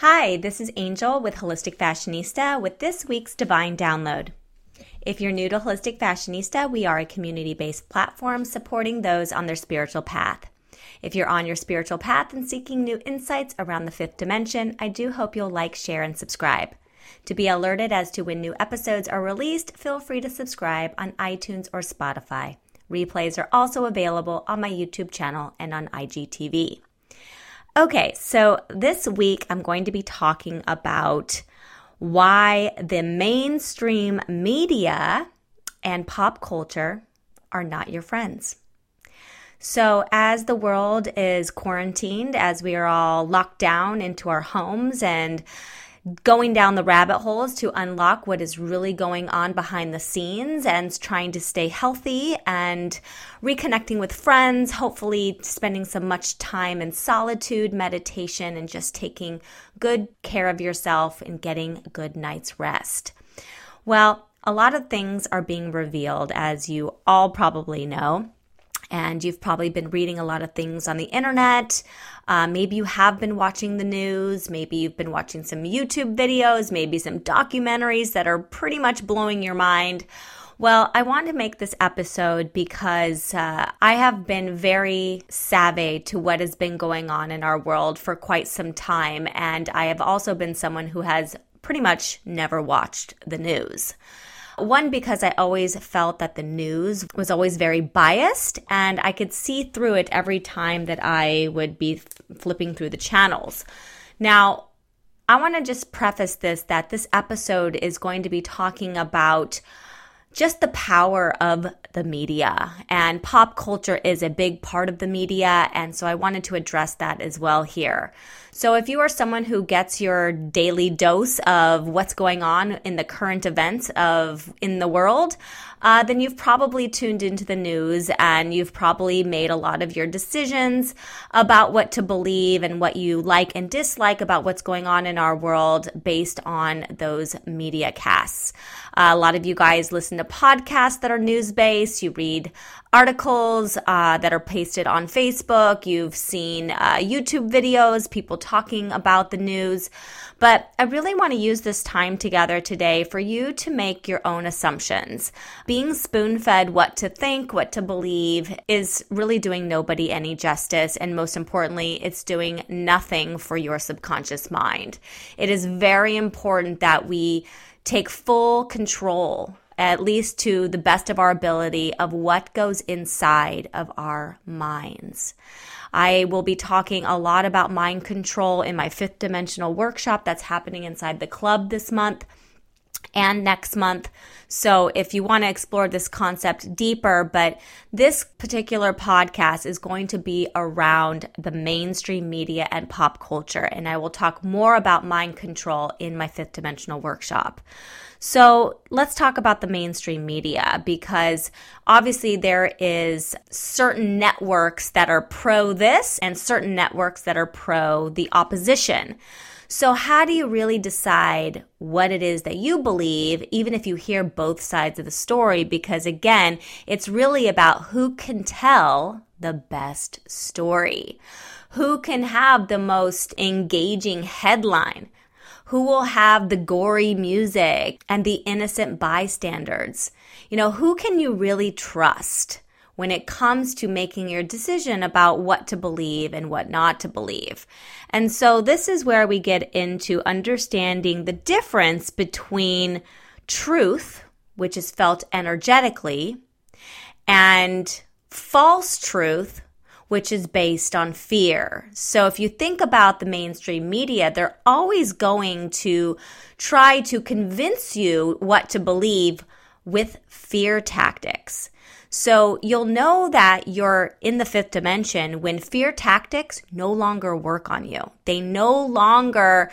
Hi, this is Angel with Holistic Fashionista with this week's Divine Download. If you're new to Holistic Fashionista, we are a community based platform supporting those on their spiritual path. If you're on your spiritual path and seeking new insights around the fifth dimension, I do hope you'll like, share, and subscribe. To be alerted as to when new episodes are released, feel free to subscribe on iTunes or Spotify. Replays are also available on my YouTube channel and on IGTV. Okay, so this week I'm going to be talking about why the mainstream media and pop culture are not your friends. So, as the world is quarantined, as we are all locked down into our homes and going down the rabbit holes to unlock what is really going on behind the scenes and trying to stay healthy and reconnecting with friends, hopefully spending some much time in solitude, meditation, and just taking good care of yourself and getting a good night's rest. Well, a lot of things are being revealed, as you all probably know and you've probably been reading a lot of things on the internet. Uh, maybe you have been watching the news. Maybe you've been watching some YouTube videos, maybe some documentaries that are pretty much blowing your mind. Well, I want to make this episode because uh, I have been very savvy to what has been going on in our world for quite some time. And I have also been someone who has pretty much never watched the news. One, because I always felt that the news was always very biased and I could see through it every time that I would be flipping through the channels. Now, I want to just preface this that this episode is going to be talking about just the power of the media. And pop culture is a big part of the media. And so I wanted to address that as well here. So if you are someone who gets your daily dose of what's going on in the current events of in the world, uh, then you've probably tuned into the news and you've probably made a lot of your decisions about what to believe and what you like and dislike about what's going on in our world based on those media casts. Uh, a lot of you guys listen to podcasts that are news based. You read articles uh, that are pasted on Facebook. You've seen uh, YouTube videos, people talking about the news. But I really want to use this time together today for you to make your own assumptions. Being spoon fed what to think, what to believe is really doing nobody any justice. And most importantly, it's doing nothing for your subconscious mind. It is very important that we take full control at least to the best of our ability, of what goes inside of our minds. I will be talking a lot about mind control in my fifth dimensional workshop that's happening inside the club this month and next month. So if you want to explore this concept deeper, but this particular podcast is going to be around the mainstream media and pop culture. And I will talk more about mind control in my fifth dimensional workshop. So let's talk about the mainstream media because obviously there is certain networks that are pro this and certain networks that are pro the opposition. So, how do you really decide what it is that you believe, even if you hear both sides of the story? Because again, it's really about who can tell the best story, who can have the most engaging headline, who will have the gory music and the innocent bystanders. You know, who can you really trust? When it comes to making your decision about what to believe and what not to believe. And so this is where we get into understanding the difference between truth, which is felt energetically, and false truth, which is based on fear. So if you think about the mainstream media, they're always going to try to convince you what to believe with fear tactics. So you'll know that you're in the fifth dimension when fear tactics no longer work on you. They no longer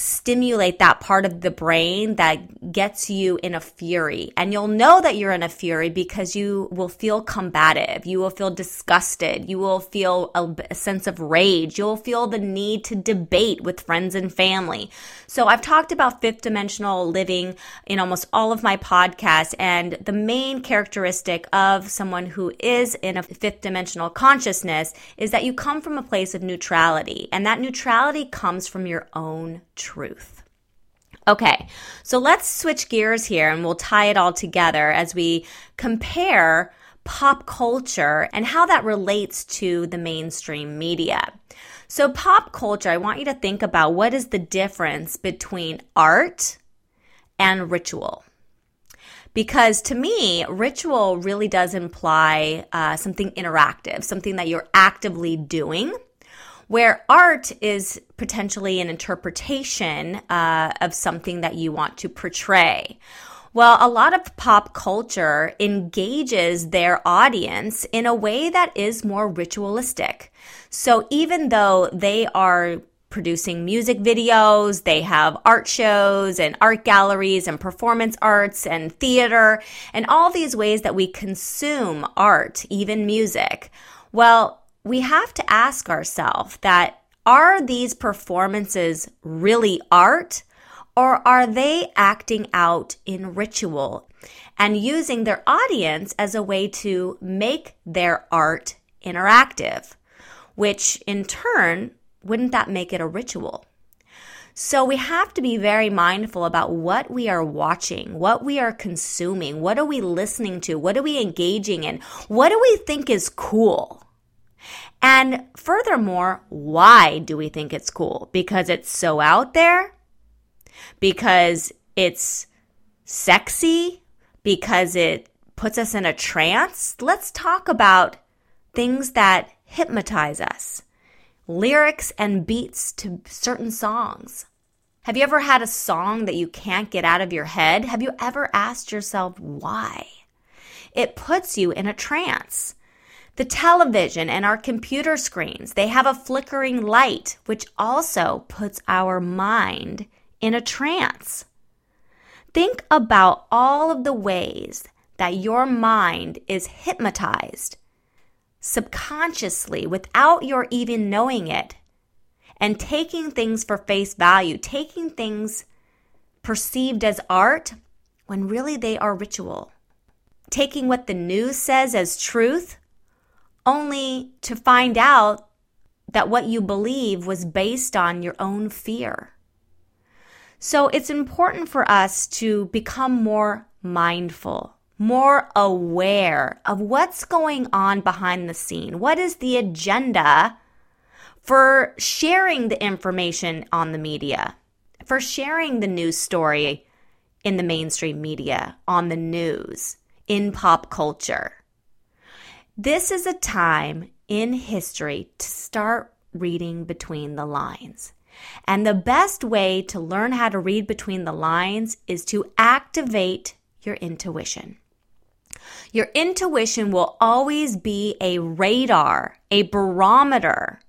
stimulate that part of the brain that gets you in a fury. And you'll know that you're in a fury because you will feel combative. You will feel disgusted. You will feel a, a, sense of rage. You'll feel the need to debate with friends and family. So I've talked about fifth dimensional living in almost all of my podcasts. And the main characteristic of someone who is in a fifth dimensional consciousness is that you come from a place of neutrality. And that neutrality comes from your own truth. Okay, so let's switch gears here and we'll tie it all together as we compare pop culture and how that relates to the mainstream media. So, pop culture, I want you to think about what is the difference between art and ritual. Because to me, ritual really does imply uh, something interactive, something that you're actively doing where art is potentially an interpretation uh, of something that you want to portray. Well, a lot of pop culture engages their audience in a way that is more ritualistic. So even though they are producing music videos, they have art shows and art galleries and performance arts and theater and all these ways that we consume art, even music. Well, we have to ask ourselves that are these performances really art or are they acting out in ritual and using their audience as a way to make their art interactive, which in turn, wouldn't that make it a ritual? So we have to be very mindful about what we are watching, what we are consuming, what are we listening to, what are we engaging in, what do we think is cool? And furthermore, why do we think it's cool? Because it's so out there? Because it's sexy? Because it puts us in a trance? Let's talk about things that hypnotize us. Lyrics and beats to certain songs. Have you ever had a song that you can't get out of your head? Have you ever asked yourself why? It puts you in a trance. The television and our computer screens, they have a flickering light, which also puts our mind in a trance. Think about all of the ways that your mind is hypnotized subconsciously without your even knowing it and taking things for face value, taking things perceived as art when really they are ritual. Taking what the news says as truth only to find out that what you believe was based on your own fear. So it's important for us to become more mindful, more aware of what's going on behind the scene. What is the agenda for sharing the information on the media, for sharing the news story in the mainstream media, on the news, in pop culture? This is a time in history to start reading between the lines. And the best way to learn how to read between the lines is to activate your intuition. Your intuition will always be a radar, a barometer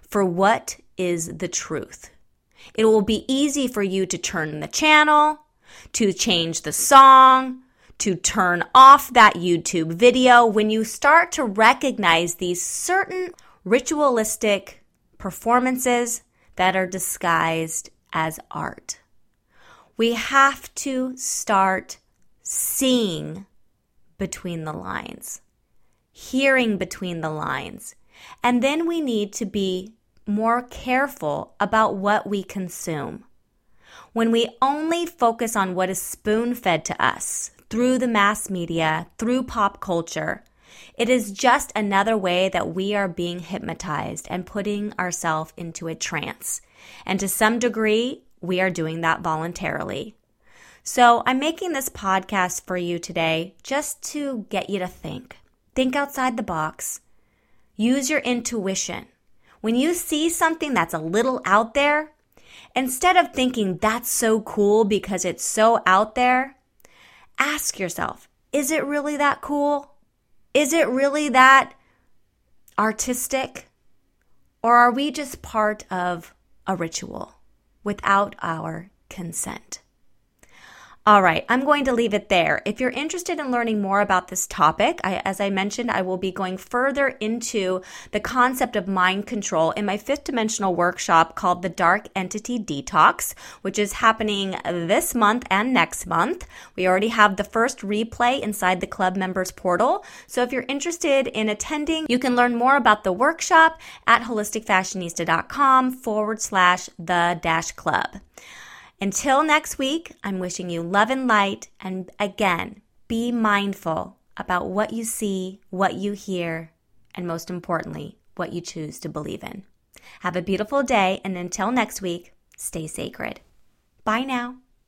for what is the truth. It will be easy for you to turn the channel, to change the song, to turn off that YouTube video when you start to recognize these certain ritualistic performances that are disguised as art. We have to start seeing between the lines, hearing between the lines, and then we need to be more careful about what we consume. When we only focus on what is spoon fed to us, through the mass media, through pop culture. It is just another way that we are being hypnotized and putting ourselves into a trance. And to some degree, we are doing that voluntarily. So I'm making this podcast for you today just to get you to think. Think outside the box. Use your intuition. When you see something that's a little out there, instead of thinking that's so cool because it's so out there, ask yourself is it really that cool? Is it really that artistic? Or are we just part of a ritual? without our consent. All right, I'm going to leave it there. If you're interested in learning more about this topic, I, as I mentioned, I will be going further into the concept of mind control in my fifth dimensional workshop called the Dark Entity Detox, which is happening this month and next month. We already have the first replay inside the club members portal. So if you're interested in attending, you can learn more about the workshop at holisticfashionista.com forward slash the dash club. Until next week, I'm wishing you love and light. And again, be mindful about what you see, what you hear, and most importantly, what you choose to believe in. Have a beautiful day, and until next week, stay sacred. Bye now.